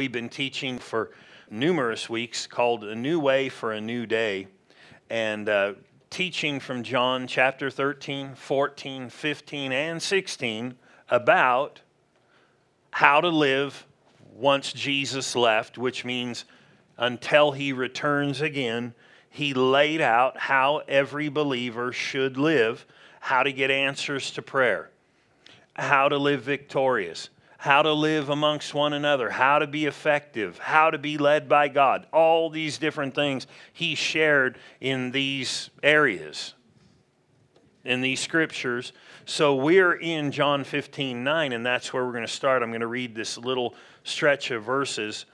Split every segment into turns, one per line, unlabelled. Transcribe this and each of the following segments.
we've been teaching for numerous weeks called A New Way for a New Day. And uh, teaching from John chapter 13, 14, 15, and 16 about how to live once Jesus left, which means until he returns again. He laid out how every believer should live, how to get answers to prayer, how to live victorious how to live amongst one another, how to be effective, how to be led by God. All these different things he shared in these areas, in these scriptures. So we're in John 15 9, and that's where we're going to start. I'm going to read this little stretch of verses.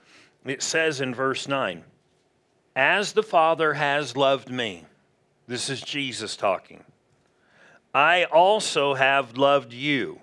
It says in verse 9, As the Father has loved me, this is Jesus talking, I also have loved you.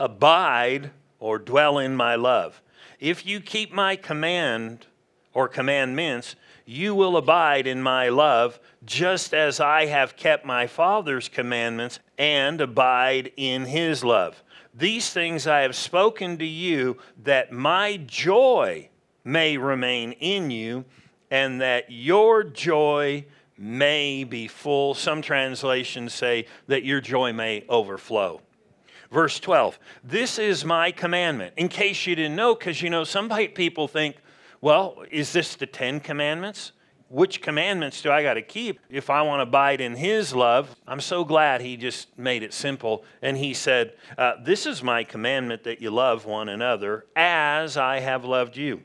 Abide or dwell in my love. If you keep my command or commandments, you will abide in my love, just as I have kept my Father's commandments and abide in his love. These things I have spoken to you, that my joy may remain in you, and that your joy may be full. Some translations say that your joy may overflow. Verse 12, this is my commandment. In case you didn't know, because you know, some people think, well, is this the Ten Commandments? Which commandments do I got to keep if I want to abide in His love? I'm so glad He just made it simple. And He said, uh, This is my commandment that you love one another as I have loved you.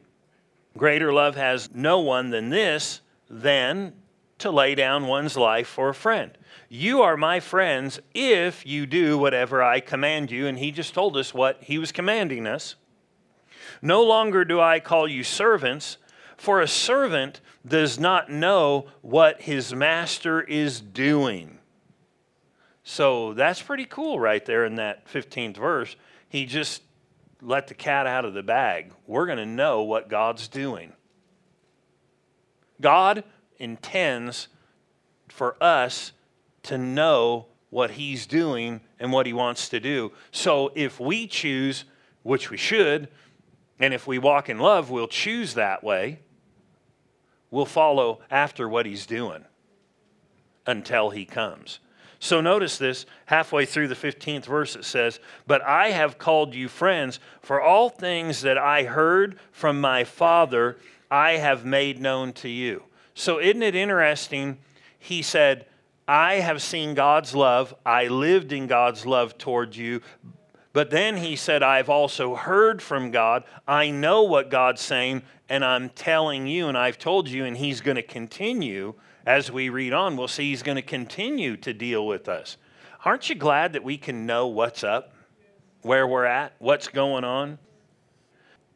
Greater love has no one than this, than to lay down one's life for a friend. You are my friends if you do whatever I command you. And he just told us what he was commanding us. No longer do I call you servants, for a servant does not know what his master is doing. So that's pretty cool right there in that 15th verse. He just let the cat out of the bag. We're going to know what God's doing. God intends for us to know what He's doing and what He wants to do. So if we choose, which we should, and if we walk in love, we'll choose that way. We'll follow after what He's doing until He comes. So notice this halfway through the 15th verse it says, But I have called you friends, for all things that I heard from my Father I have made known to you. So isn't it interesting? He said, I have seen God's love. I lived in God's love toward you. But then he said, I've also heard from God. I know what God's saying, and I'm telling you, and I've told you, and he's going to continue as we read on. We'll see he's going to continue to deal with us. Aren't you glad that we can know what's up, where we're at, what's going on?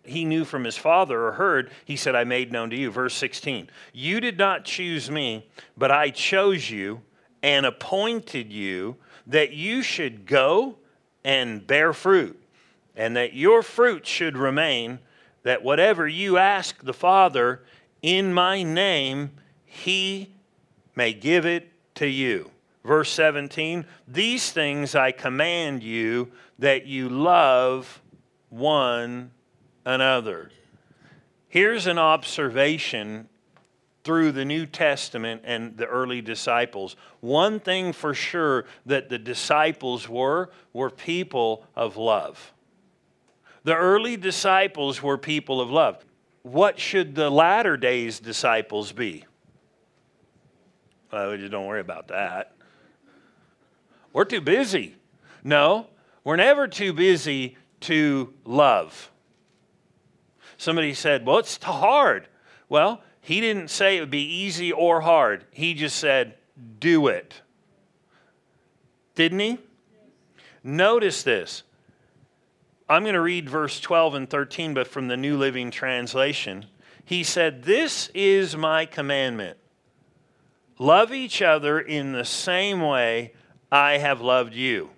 he knew from his father or heard, he said, I made known to you. Verse 16, you did not choose me, but I chose you and appointed you that you should go and bear fruit, and that your fruit should remain, that whatever you ask the Father in my name, he may give it to you. Verse 17, these things I command you that you love one another. Here's an observation through the New Testament and the early disciples. One thing for sure that the disciples were were people of love. The early disciples were people of love. What should the latter days disciples be? Well, we just don't worry about that. We're too busy. No, we're never too busy to love. Somebody said, Well, it's too hard. Well, he didn't say it would be easy or hard. He just said, do it. Didn't he? Notice this. I'm going to read verse 12 and 13, but from the New Living Translation. He said, This is my commandment love each other in the same way I have loved you.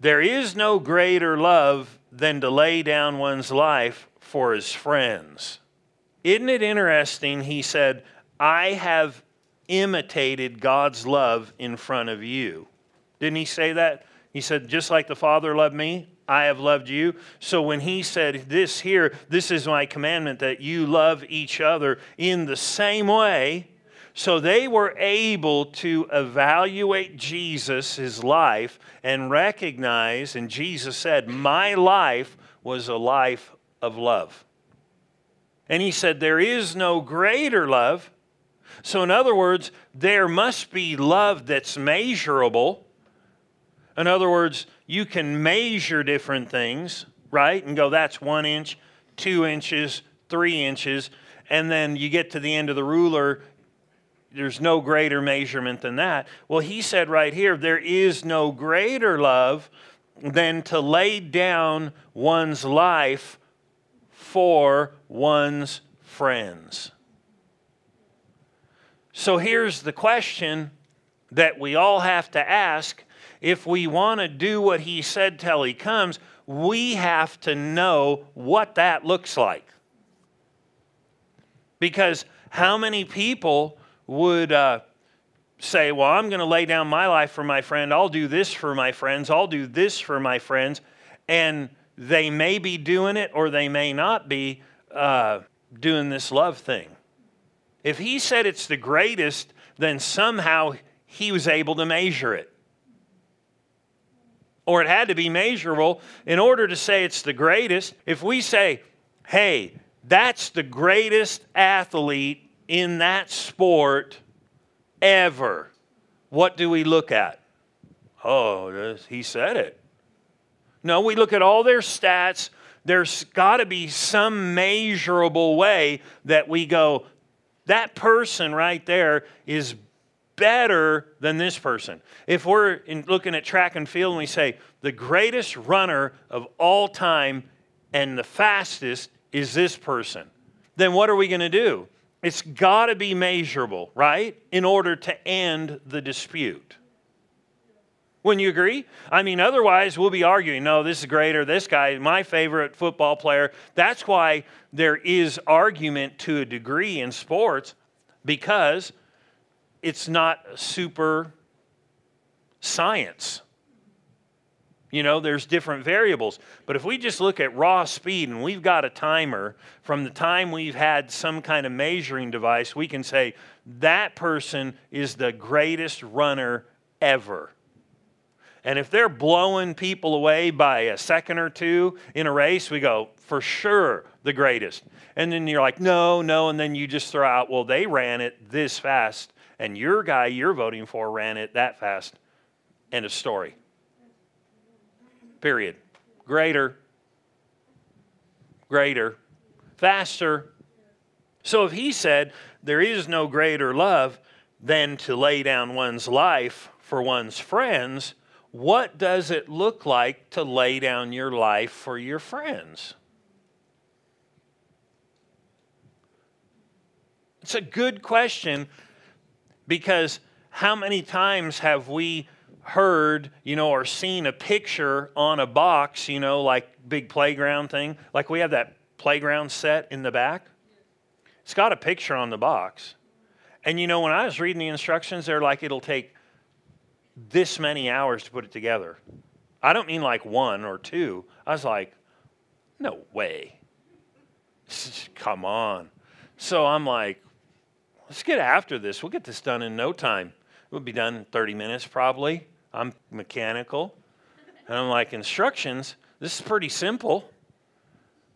There is no greater love than to lay down one's life for his friends. Isn't it interesting? He said, I have imitated God's love in front of you. Didn't he say that? He said, just like the Father loved me, I have loved you. So when he said this here, this is my commandment that you love each other in the same way. So they were able to evaluate Jesus, his life, and recognize, and Jesus said, My life was a life of love. And he said, There is no greater love. So, in other words, there must be love that's measurable. In other words, you can measure different things, right? And go, that's one inch, two inches, three inches. And then you get to the end of the ruler, there's no greater measurement than that. Well, he said right here, there is no greater love than to lay down one's life for one's friends. So here's the question that we all have to ask if we want to do what he said till he comes, we have to know what that looks like. Because how many people would uh, say, Well, I'm going to lay down my life for my friend. I'll do this for my friends. I'll do this for my friends. And they may be doing it or they may not be uh, doing this love thing. If he said it's the greatest, then somehow he was able to measure it or it had to be measurable in order to say it's the greatest. If we say, hey, that's the greatest athlete in that sport ever, what do we look at? Oh, he said it. No, we look at all their stats. There's got to be some measurable way that we go, that person right there is better than this person. If we're looking at track and field and we say the greatest runner of all time and the fastest is this person, then what are we going to do? It's got to be measurable, right? In order to end the dispute. Wouldn't you agree? I mean, otherwise, we'll be arguing, no, this is greater, this guy, my favorite football player. That's why there is argument to a degree in sports because it's not super science. You know, there's different variables. But if we just look at raw speed and we've got a timer from the time we've had some kind of measuring device, we can say that person is the greatest runner ever. And if they're blowing people away by a second or two in a race, we go, for sure, the greatest. And then you're like, no, no. And then you just throw out, well, they ran it this fast and your guy you're voting for ran it that fast. End of story. Period. Greater. Greater. Faster. So if he said there is no greater love than to lay down one's life for one's friends, what does it look like to lay down your life for your friends? It's a good question because how many times have we heard, you know, or seen a picture on a box, you know, like big playground thing? Like we have that playground set in the back. It's got a picture on the box. And you know, when I was reading the instructions, they're like, it'll take this many hours to put it together. I don't mean like one or two. I was like, no way. Come on. So I'm like, let's get after this. We'll get this done in no time. We'll be done in 30 minutes probably. I'm mechanical. And I'm like, instructions, this is pretty simple.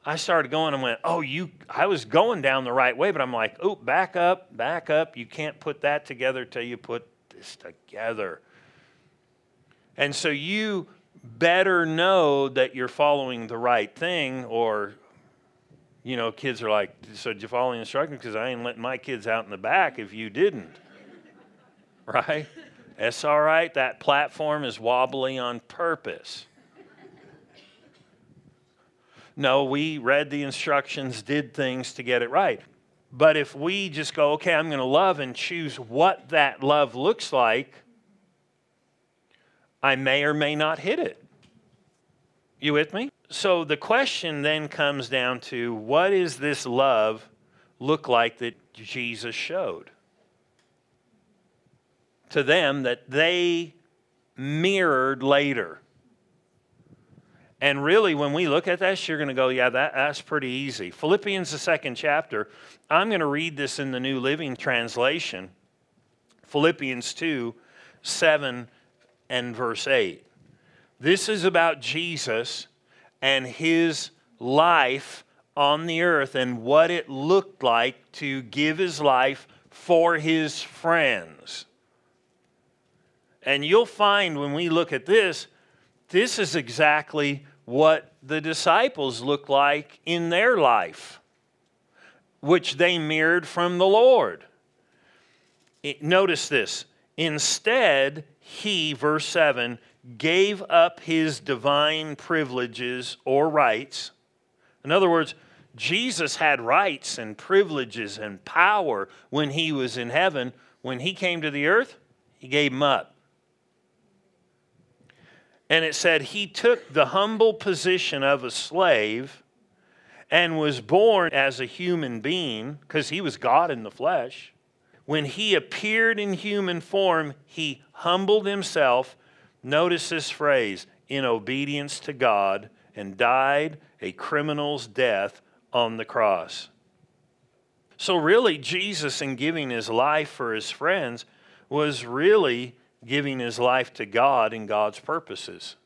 I started going and went, oh, you, I was going down the right way, but I'm like, oh, back up, back up. You can't put that together till you put this together. And so you better know that you're following the right thing or you know, kids are like, so did you follow the instructions? Because I ain't letting my kids out in the back if you didn't. right? That's all right. That platform is wobbly on purpose. No, we read the instructions, did things to get it right. But if we just go, okay, I'm going to love and choose what that love looks like, I may or may not hit it. You with me? So the question then comes down to what is this love look like that Jesus showed? To them that they mirrored later. And really, when we look at this, you're going to go, yeah, that, that's pretty easy. Philippians, the second chapter, I'm going to read this in the New Living Translation. Philippians 2 7 and verse 8. This is about Jesus and his life on the earth and what it looked like to give his life for his friends. And you'll find when we look at this, this is exactly what the disciples looked like in their life, which they mirrored from the Lord. Notice this. Instead, he, verse 7, gave up his divine privileges or rights. In other words, Jesus had rights and privileges and power when he was in heaven. When he came to the earth, he gave them up. And it said he took the humble position of a slave and was born as a human being because he was God in the flesh. When he appeared in human form, he humbled himself. Notice this phrase in obedience to God and died a criminal's death on the cross. So, really, Jesus, in giving his life for his friends, was really giving his life to God and God's purposes.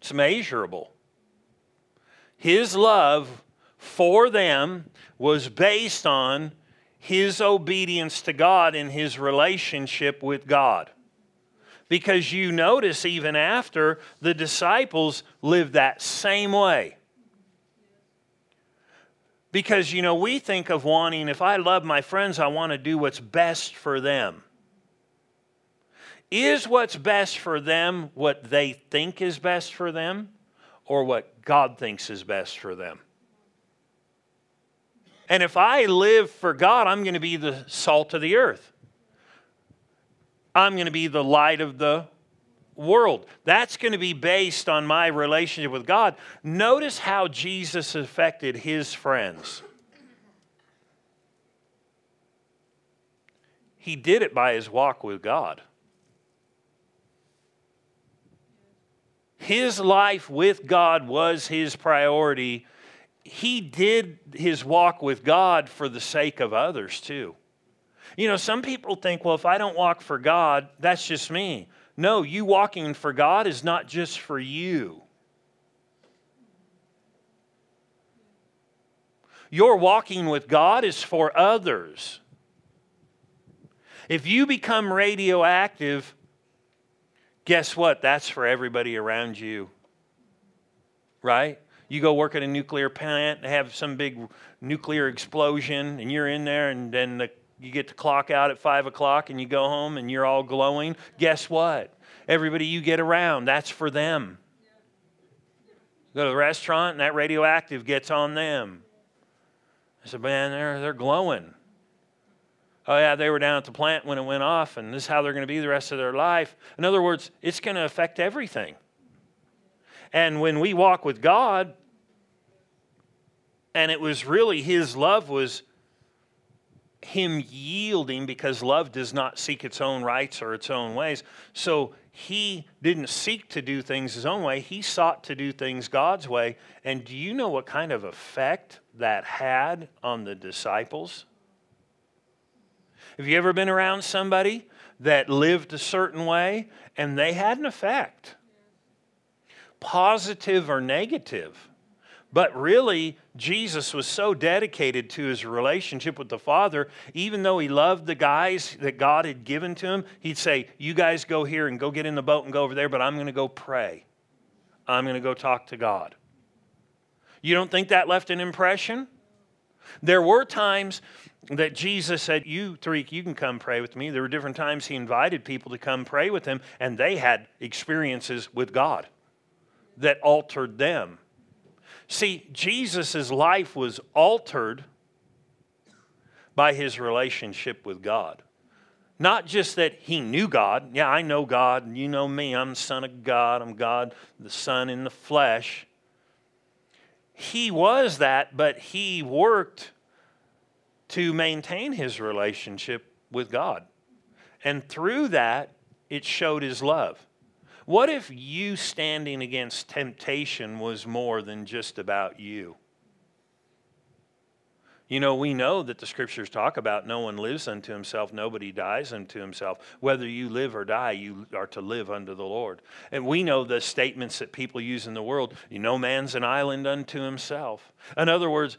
It's measurable. His love for them was based on his obedience to God and his relationship with God. Because you notice, even after the disciples lived that same way. Because, you know, we think of wanting, if I love my friends, I want to do what's best for them. Is what's best for them what they think is best for them, or what God thinks is best for them? And if I live for God, I'm going to be the salt of the earth. I'm going to be the light of the world. That's going to be based on my relationship with God. Notice how Jesus affected his friends. He did it by his walk with God. His life with God was his priority. He did his walk with God for the sake of others, too. You know, some people think, well, if I don't walk for God, that's just me. No, you walking for God is not just for you. Your walking with God is for others. If you become radioactive, guess what? That's for everybody around you. Right? You go work at a nuclear plant, have some big nuclear explosion, and you're in there, and then the you get the clock out at five o'clock and you go home and you're all glowing. Guess what? Everybody you get around, that's for them. go to the restaurant and that radioactive gets on them. I said, man, they're, they're glowing. Oh, yeah, they were down at the plant when it went off, and this is how they're going to be the rest of their life. In other words, it's going to affect everything. And when we walk with God, and it was really His love was him yielding because love does not seek its own rights or its own ways. So he didn't seek to do things his own way, he sought to do things God's way. And do you know what kind of effect that had on the disciples? Have you ever been around somebody that lived a certain way and they had an effect? Positive or negative? But really, Jesus was so dedicated to his relationship with the Father, even though he loved the guys that God had given to him, he'd say, You guys go here and go get in the boat and go over there, but I'm going to go pray. I'm going to go talk to God. You don't think that left an impression? There were times that Jesus said, You three, you can come pray with me. There were different times he invited people to come pray with him, and they had experiences with God that altered them See, Jesus' life was altered by his relationship with God. Not just that he knew God. Yeah, I know God, and you know me. I'm the Son of God. I'm God, the Son in the flesh. He was that, but he worked to maintain his relationship with God. And through that, it showed his love. What if you standing against temptation was more than just about you? You know, we know that the scriptures talk about no one lives unto himself, nobody dies unto himself. Whether you live or die, you are to live unto the Lord. And we know the statements that people use in the world you know, man's an island unto himself. In other words,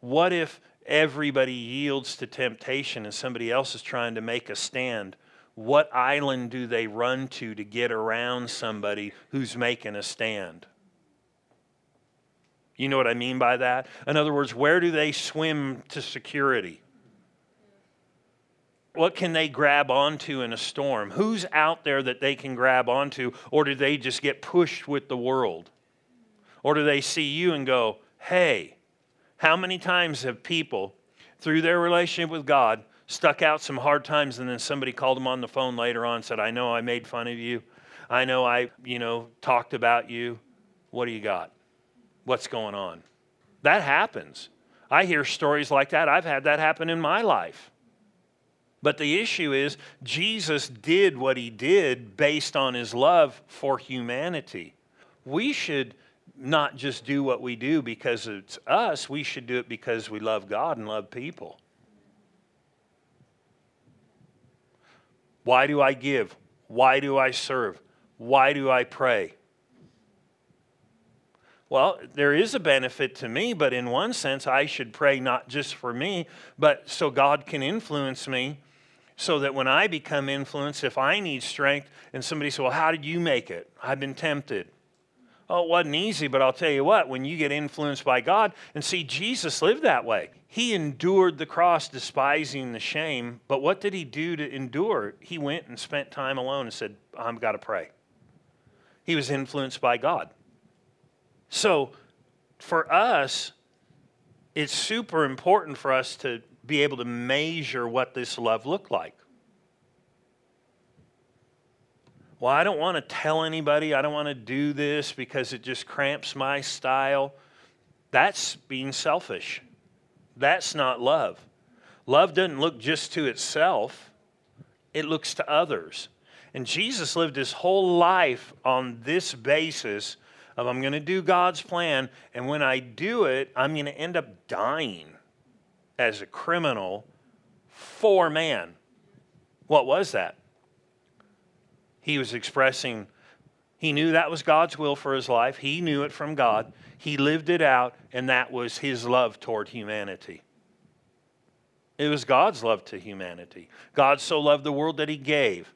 what if everybody yields to temptation and somebody else is trying to make a stand? What island do they run to to get around somebody who's making a stand? You know what I mean by that? In other words, where do they swim to security? What can they grab onto in a storm? Who's out there that they can grab onto? Or do they just get pushed with the world? Or do they see you and go, hey, how many times have people, through their relationship with God, stuck out some hard times and then somebody called them on the phone later on said, I know I made fun of you. I know I, you know, talked about you. What do you got? what's going on. That happens. I hear stories like that. I've had that happen in my life. But the issue is, Jesus did what he did based on his love for humanity. We should not just do what we do because it's us, we should do it because we love God and love people. Why do I give? Why do I serve? Why do I pray? Well, there is a benefit to me, but in one sense, I should pray not just for me, but so God can influence me so that when I become influenced, if I need strength, and somebody says, Well, how did you make it? I've been tempted. Oh, it wasn't easy, but I'll tell you what, when you get influenced by God, and see, Jesus lived that way. He endured the cross, despising the shame, but what did he do to endure? He went and spent time alone and said, I've got to pray. He was influenced by God. So for us, it's super important for us to be able to measure what this love looked like. Well, I don't want to tell anybody, I don't want to do this because it just cramps my style. That's being selfish. That's not love. Love doesn't look just to itself, it looks to others. And Jesus lived his whole life on this basis of I'm going to do God's plan, and when I do it, I'm going to end up dying as a criminal for man. What was that? He was expressing, he knew that was God's will for his life. He knew it from God. He lived it out, and that was his love toward humanity. It was God's love to humanity. God so loved the world that he gave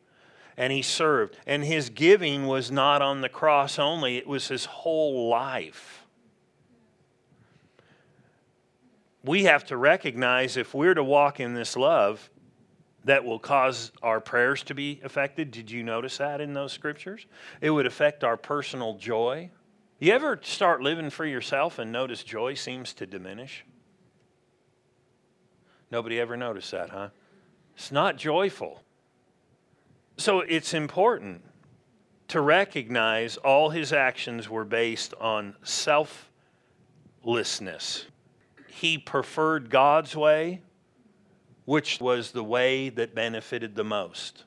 and he served. And his giving was not on the cross only, it was his whole life. We have to recognize if we're to walk in this love, that will cause our prayers to be affected. Did you notice that in those scriptures? It would affect our personal joy. You ever start living for yourself and notice joy seems to diminish? Nobody ever noticed that, huh? It's not joyful. So it's important to recognize all his actions were based on selflessness. He preferred God's way, which was the way that benefited the most.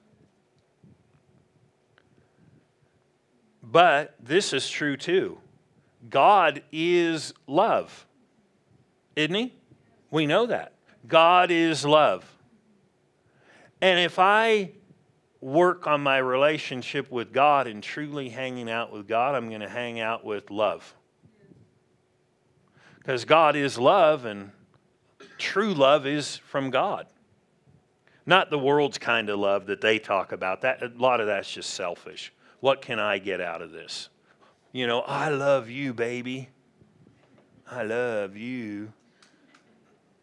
But this is true too. God is love, isn't he? We know that. God is love. And if I work on my relationship with God and truly hanging out with God, I'm going to hang out with love. Because God is love and true love is from God. Not the world's kind of love that they talk about. That a lot of that's just selfish. What can I get out of this? You know, I love you, baby. I love you.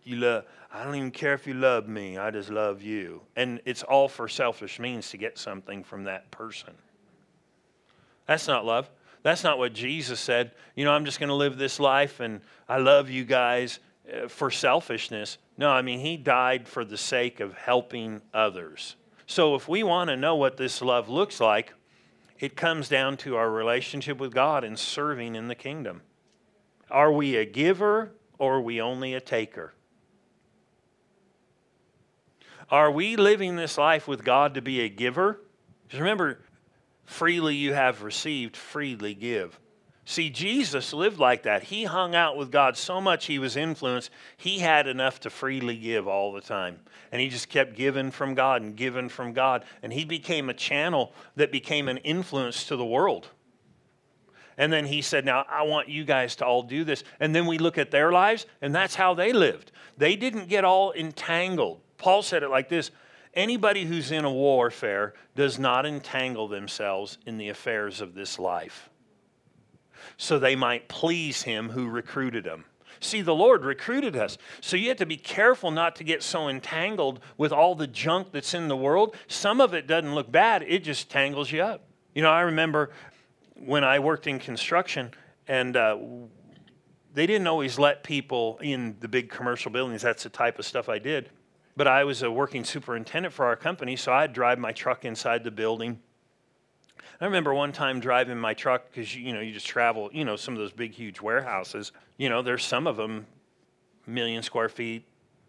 You love I don't even care if you love me, I just love you. And it's all for selfish means to get something from that person. That's not love. That's not what Jesus said. You know, I'm just going to live this life and I love you guys Uh, for selfishness. No, I mean, he died for the sake of helping others. So if we want to know what this love looks like, it comes down to our relationship with God and serving in the kingdom. Are we a giver or are we only a taker? Are we living this life with God to be a giver? Because remember, Freely you have received, freely give. See, Jesus lived like that. He hung out with God so much he was influenced, he had enough to freely give all the time. And he just kept giving from God and giving from God. And he became a channel that became an influence to the world. And then he said, Now I want you guys to all do this. And then we look at their lives, and that's how they lived. They didn't get all entangled. Paul said it like this Anybody who's in a warfare does not entangle themselves in the affairs of this life so they might please him who recruited them. See, the Lord recruited us. So you have to be careful not to get so entangled with all the junk that's in the world. Some of it doesn't look bad, it just tangles you up. You know, I remember when I worked in construction, and uh, they didn't always let people in the big commercial buildings. That's the type of stuff I did. But I was a working superintendent for our company, so I'd drive my truck inside the building I remember one time driving my truck because you know you just travel, you know, some of those big, huge warehouses. You know, there's some of them million square feet,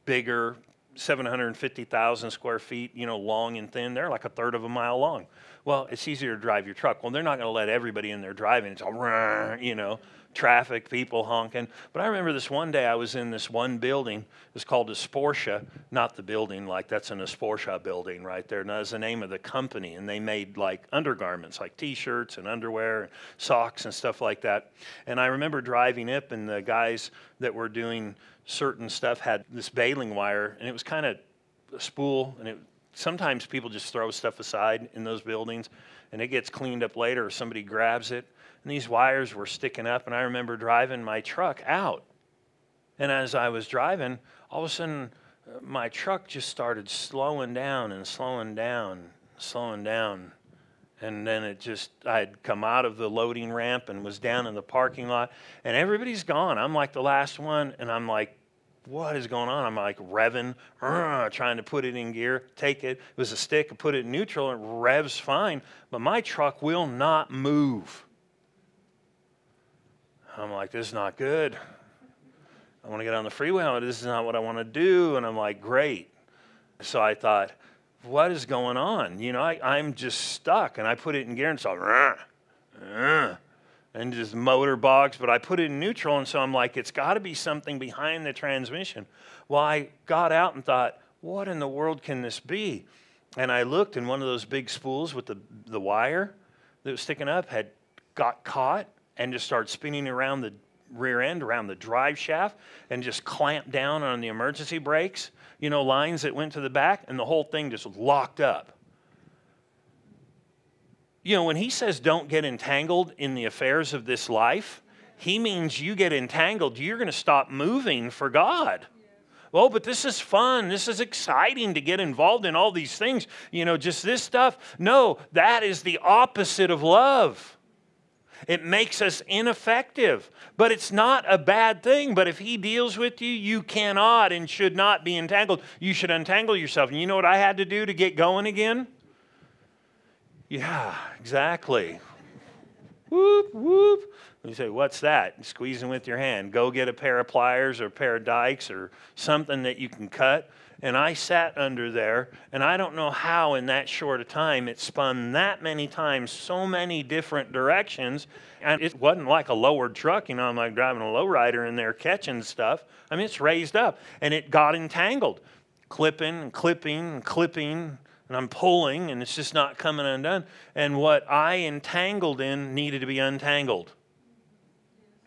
bigger, 750,000 square feet, you know, long and thin. They're like a third of a mile long. Well, it's easier to drive your truck. Well, they're not going to let everybody in there driving. It's all, you know traffic, people honking. But I remember this one day I was in this one building. It's called Esportia, not the building like that's an Esportia building right there. And that's the name of the company. And they made like undergarments, like t-shirts and underwear and socks and stuff like that. And I remember driving up and the guys that were doing certain stuff had this baling wire and it was kind of a spool and it sometimes people just throw stuff aside in those buildings and it gets cleaned up later or somebody grabs it and these wires were sticking up, and I remember driving my truck out. And as I was driving, all of a sudden, uh, my truck just started slowing down and slowing down, slowing down. And then it just, I'd come out of the loading ramp and was down in the parking lot, and everybody's gone. I'm like the last one, and I'm like, what is going on? I'm like revving, uh, trying to put it in gear, take it. It was a stick, put it in neutral, and it revs fine, but my truck will not move. I'm like, this is not good. I want to get on the freeway. This is not what I want to do. And I'm like, great. So I thought, what is going on? You know, I, am just stuck. And I put it in gear and uh, and just motor bogs, but I put it in neutral. And so I'm like, it's got to be something behind the transmission. Well, I got out and thought, what in the world can this be? And I looked, and one of those big spools with the, the wire that was sticking up had got caught and just started spinning around the rear end, around the drive shaft, and just clamped down on the emergency brakes, you know, lines that went to the back, and the whole thing just locked up. You know, when he says don't get entangled in the affairs of this life, he means you get entangled, you're going to stop moving for God. Well, but this is fun. This is exciting to get involved in all these things. You know, just this stuff. No, that is the opposite of love. It makes us ineffective. But it's not a bad thing. But if He deals with you, you cannot and should not be entangled. You should untangle yourself. And you know what I had to do to get going again? Yeah, exactly. whoop, whoop. You say, what's that? Squeezing with your hand. Go get a pair of pliers or a pair of dikes or something that you can cut and I sat under there, and I don't know how in that short a time it spun that many times, so many different directions. And it wasn't like a lowered truck, you know, I'm like driving a lowrider in there catching stuff. I mean, it's raised up, and it got entangled, clipping and clipping and clipping, and I'm pulling, and it's just not coming undone. And what I entangled in needed to be untangled.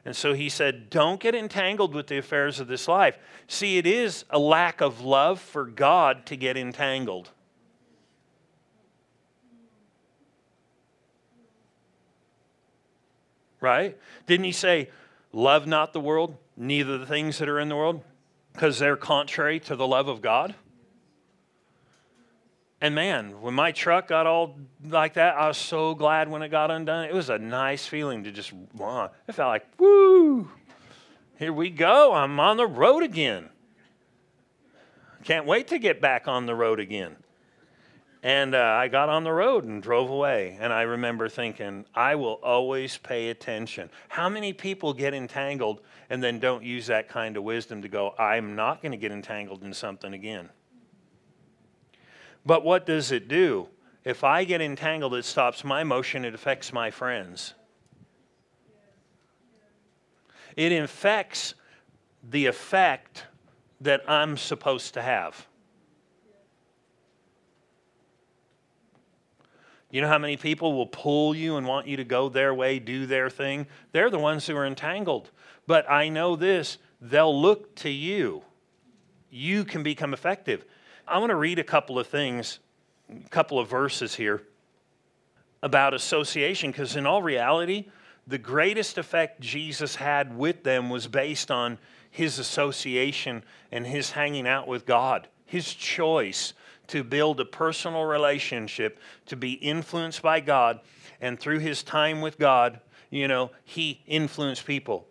And so he said, Don't get entangled with the affairs of this life. See, it is a lack of love for God to get entangled. Right? Didn't he say, Love not the world, neither the things that are in the world, because they're contrary to the love of God? And man, when my truck got all like that, I was so glad when it got undone. It was a nice feeling to just, wow. It felt like, woo, here we go. I'm on the road again. Can't wait to get back on the road again. And uh, I got on the road and drove away. And I remember thinking, I will always pay attention. How many people get entangled and then don't use that kind of wisdom to go, I'm not going to get entangled in something again? But what does it do? if I get entangled, it stops my motion, it affects my friends. It infects the effect that I'm supposed to have. You know how many people will pull you and want you to go their way, do their thing? They're the ones who are entangled. But I know this they'll look to you. You can become effective. I want to read a couple of things, a couple of verses here about association, because in all reality, the greatest effect Jesus had with them was based on his association and his hanging out with God, his choice to build a personal relationship, to be influenced by God, and through his time with God, you know, he influenced people.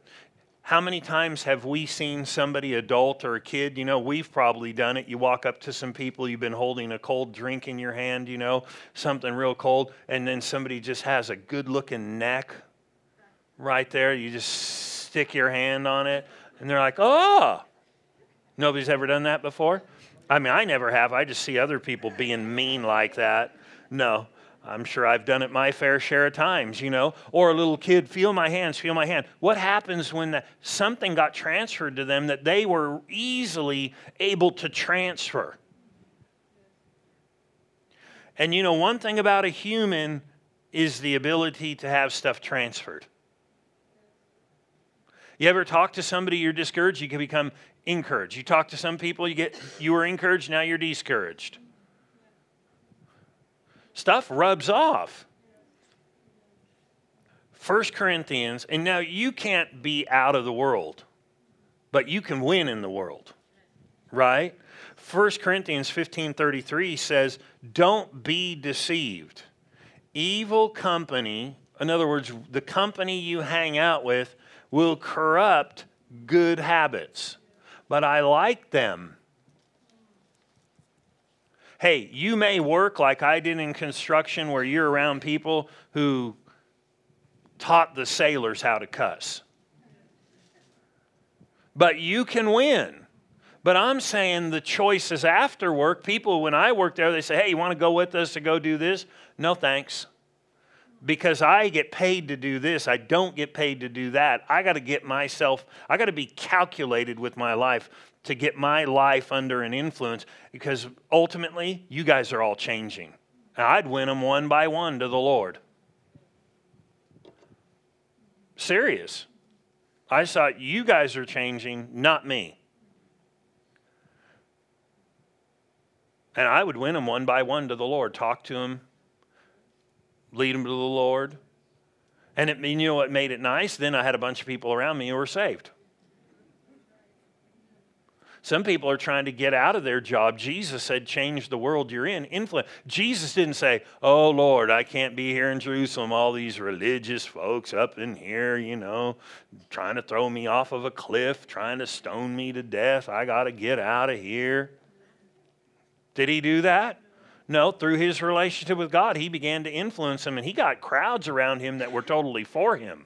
How many times have we seen somebody, adult or a kid? You know, we've probably done it. You walk up to some people, you've been holding a cold drink in your hand, you know, something real cold, and then somebody just has a good looking neck right there. You just stick your hand on it, and they're like, oh. Nobody's ever done that before? I mean, I never have. I just see other people being mean like that. No, I'm sure I've done it my fair share of times, you know. Or a little kid, feel my hands, feel my hand. What happens when the, something got transferred to them that they were easily able to transfer? And you know, one thing about a human is the ability to have stuff transferred. You ever talk to somebody you're discouraged, you can become encouraged. You talk to some people, you get you were encouraged, now you're discouraged. Stuff rubs off. First Corinthians, and now you can't be out of the world, but you can win in the world. Right? 1 Corinthians 15:33 says, "Don't be deceived. Evil company, in other words, the company you hang out with will corrupt good habits." but I like them. Hey, you may work like I did in construction where you're around people who taught the sailors how to cuss. But you can win. But I'm saying the choice is after work. People, when I work there, they say, hey, you want to go with us to go do this? No, thanks because I get paid to do this. I don't get paid to do that. I got to get myself, I got to be calculated with my life to get my life under an influence because ultimately you guys are all changing. Now, I'd win them one by one to the Lord. Serious. I thought you guys are changing, not me. And I would win them one by one to the Lord, talk to them, lead them to the Lord. And it, you know what made it nice? Then I had a bunch of people around me who were saved. Some people are trying to get out of their job. Jesus said, change the world you're in. Influence. Jesus didn't say, oh, Lord, I can't be here in Jerusalem. All these religious folks up in here, you know, trying to throw me off of a cliff, trying to stone me to death. I got to get out of here. Did he do that? No, through his relationship with God, he began to influence him, and he got crowds around him that were totally for him.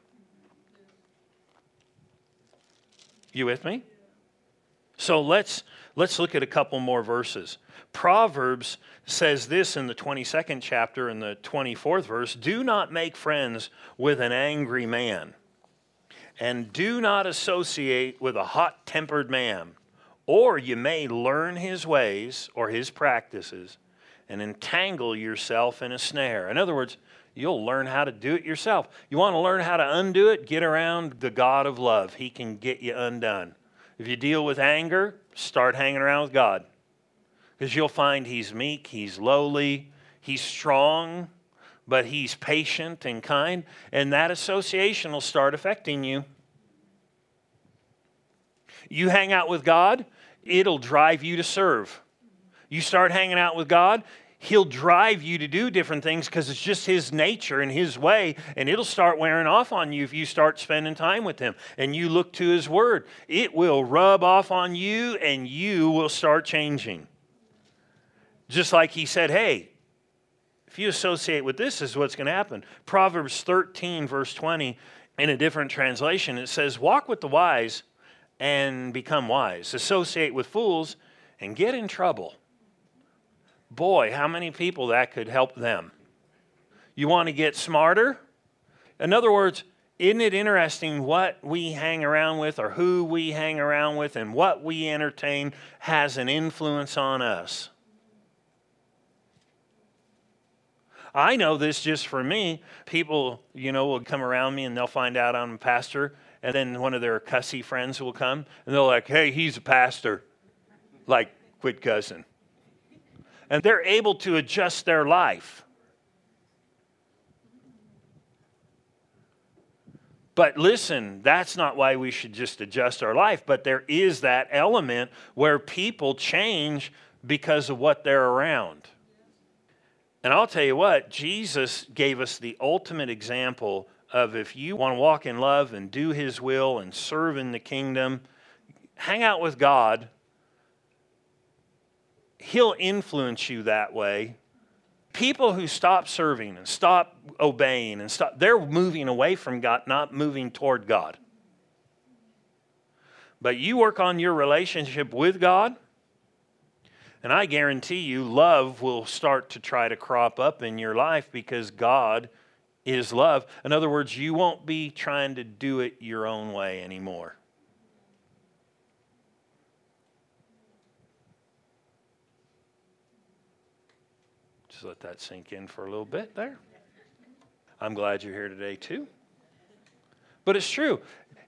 You with me? So let's let's look at a couple more verses. Proverbs says this in the 22nd chapter in the 24th verse, do not make friends with an angry man and do not associate with a hot-tempered man, or you may learn his ways or his practices and entangle yourself in a snare. In other words, you'll learn how to do it yourself. You want to learn how to undo it? Get around the God of love. He can get you undone. If you deal with anger, start hanging around with God. Because you'll find He's meek, He's lowly, He's strong, but He's patient and kind. And that association will start affecting you. You hang out with God, it'll drive you to serve. You start hanging out with God, He'll drive you to do different things because it's just His nature and His way, and it'll start wearing off on you if you start spending time with Him and you look to His Word. It will rub off on you and you will start changing. Just like He said, hey, if you associate with this, this is what's going to happen. Proverbs 13, verse 20, in a different translation, it says, Walk with the wise and become wise, associate with fools and get in trouble. Boy, how many people that could help them. You want to get smarter? In other words, isn't it interesting what we hang around with or who we hang around with and what we entertain has an influence on us? I know this just for me. People, you know, will come around me and they'll find out I'm a pastor, and then one of their cussy friends will come and they're like, hey, he's a pastor. Like, quit cussing. And they're able to adjust their life. But listen, that's not why we should just adjust our life. But there is that element where people change because of what they're around. And I'll tell you what, Jesus gave us the ultimate example of if you want to walk in love and do his will and serve in the kingdom, hang out with God. He'll influence you that way people who stop serving and stop obeying and stop, they're moving away from God, not moving toward God. But you work on your relationship with God, and I guarantee you, love will start to try to crop up in your life because God is love. In other words, you won't be trying to do it your own way anymore. Just let that sink in for a little bit there. I'm glad you're here today, too. But it's true.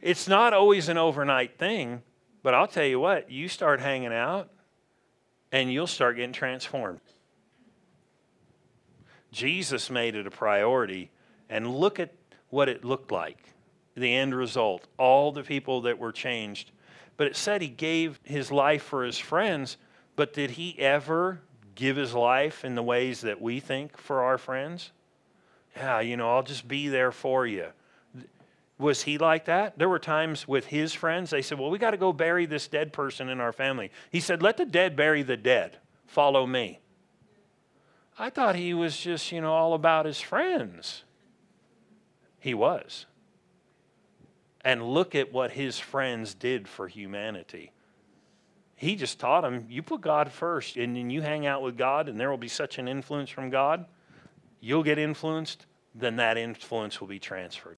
It's not always an overnight thing, but I'll tell you what, you start hanging out and you'll start getting transformed. Jesus made it a priority, and look at what it looked like the end result, all the people that were changed. But it said he gave his life for his friends, but did he ever give his life in the ways that we think for our friends? Yeah, you know, I'll just be there for you. Was he like that? There were times with his friends, they said, Well, we got to go bury this dead person in our family. He said, Let the dead bury the dead. Follow me. I thought he was just, you know, all about his friends. He was. And look at what his friends did for humanity he just taught them you put God first and then you hang out with God and there will be such an influence from God. You'll get influenced, then that influence will be transferred.